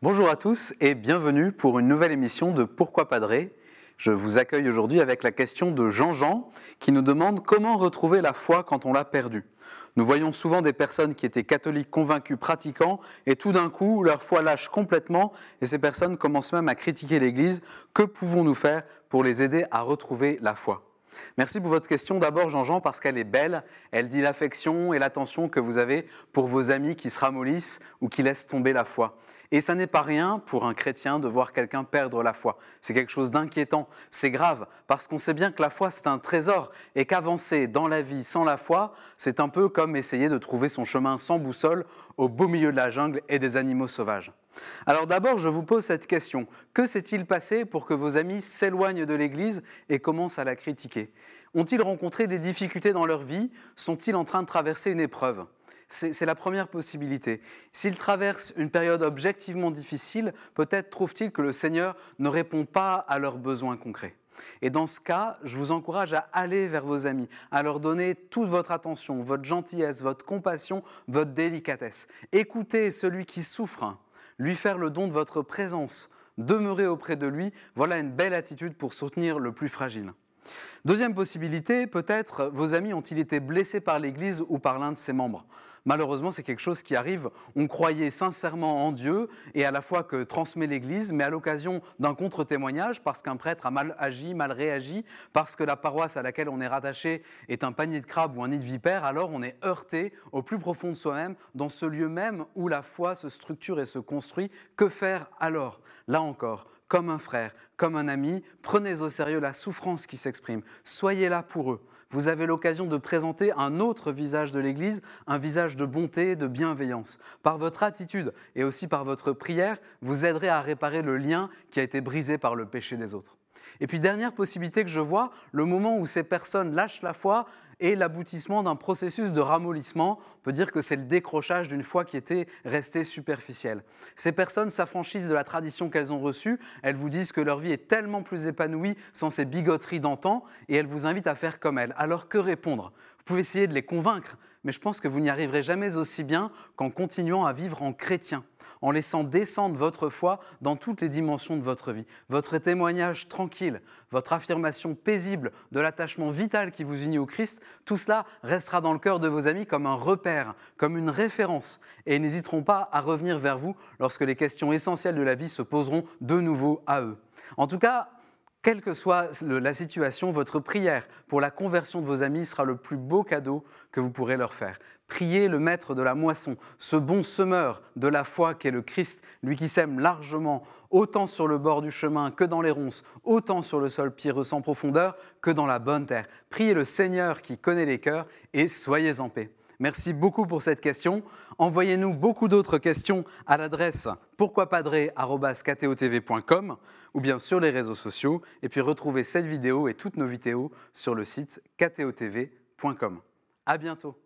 Bonjour à tous et bienvenue pour une nouvelle émission de Pourquoi Padré Je vous accueille aujourd'hui avec la question de Jean-Jean qui nous demande comment retrouver la foi quand on l'a perdue. Nous voyons souvent des personnes qui étaient catholiques convaincus, pratiquants, et tout d'un coup, leur foi lâche complètement, et ces personnes commencent même à critiquer l'Église. Que pouvons-nous faire pour les aider à retrouver la foi? Merci pour votre question d'abord Jean-Jean parce qu'elle est belle, elle dit l'affection et l'attention que vous avez pour vos amis qui se ramollissent ou qui laissent tomber la foi. Et ça n'est pas rien pour un chrétien de voir quelqu'un perdre la foi. C'est quelque chose d'inquiétant, c'est grave, parce qu'on sait bien que la foi c'est un trésor et qu'avancer dans la vie sans la foi, c'est un peu comme essayer de trouver son chemin sans boussole au beau milieu de la jungle et des animaux sauvages. Alors d'abord, je vous pose cette question. Que s'est-il passé pour que vos amis s'éloignent de l'Église et commencent à la critiquer? Ont-ils rencontré des difficultés dans leur vie? Sont-ils en train de traverser une épreuve? C'est la première possibilité. S'ils traversent une période objectivement difficile, peut-être trouvent-ils que le Seigneur ne répond pas à leurs besoins concrets. Et dans ce cas, je vous encourage à aller vers vos amis, à leur donner toute votre attention, votre gentillesse, votre compassion, votre délicatesse. Écoutez celui qui souffre, lui faire le don de votre présence, demeurer auprès de lui, voilà une belle attitude pour soutenir le plus fragile. Deuxième possibilité, peut-être vos amis ont-ils été blessés par l'Église ou par l'un de ses membres. Malheureusement, c'est quelque chose qui arrive. On croyait sincèrement en Dieu et à la fois que transmet l'Église, mais à l'occasion d'un contre-témoignage, parce qu'un prêtre a mal agi, mal réagi, parce que la paroisse à laquelle on est rattaché est un panier de crabes ou un nid de vipères, alors on est heurté au plus profond de soi-même, dans ce lieu même où la foi se structure et se construit. Que faire alors? Là encore, comme un frère, comme un ami, prenez au sérieux la souffrance qui s'exprime. Soyez là pour eux. Vous avez l'occasion de présenter un autre visage de l'Église, un visage de bonté, de bienveillance. Par votre attitude et aussi par votre prière, vous aiderez à réparer le lien qui a été brisé par le péché des autres. Et puis dernière possibilité que je vois, le moment où ces personnes lâchent la foi est l'aboutissement d'un processus de ramollissement. On peut dire que c'est le décrochage d'une foi qui était restée superficielle. Ces personnes s'affranchissent de la tradition qu'elles ont reçue, elles vous disent que leur vie est tellement plus épanouie sans ces bigoteries d'antan, et elles vous invitent à faire comme elles. Alors que répondre? Vous pouvez essayer de les convaincre, mais je pense que vous n'y arriverez jamais aussi bien qu'en continuant à vivre en chrétien en laissant descendre votre foi dans toutes les dimensions de votre vie. Votre témoignage tranquille, votre affirmation paisible de l'attachement vital qui vous unit au Christ, tout cela restera dans le cœur de vos amis comme un repère, comme une référence, et ils n'hésiteront pas à revenir vers vous lorsque les questions essentielles de la vie se poseront de nouveau à eux. En tout cas, quelle que soit la situation, votre prière pour la conversion de vos amis sera le plus beau cadeau que vous pourrez leur faire. Priez le maître de la moisson, ce bon semeur de la foi qu'est le Christ, lui qui sème largement, autant sur le bord du chemin que dans les ronces, autant sur le sol pierreux sans profondeur que dans la bonne terre. Priez le Seigneur qui connaît les cœurs et soyez en paix. Merci beaucoup pour cette question. Envoyez-nous beaucoup d'autres questions à l'adresse pourquoipadré.com ou bien sur les réseaux sociaux. Et puis retrouvez cette vidéo et toutes nos vidéos sur le site ktotv.com. À bientôt.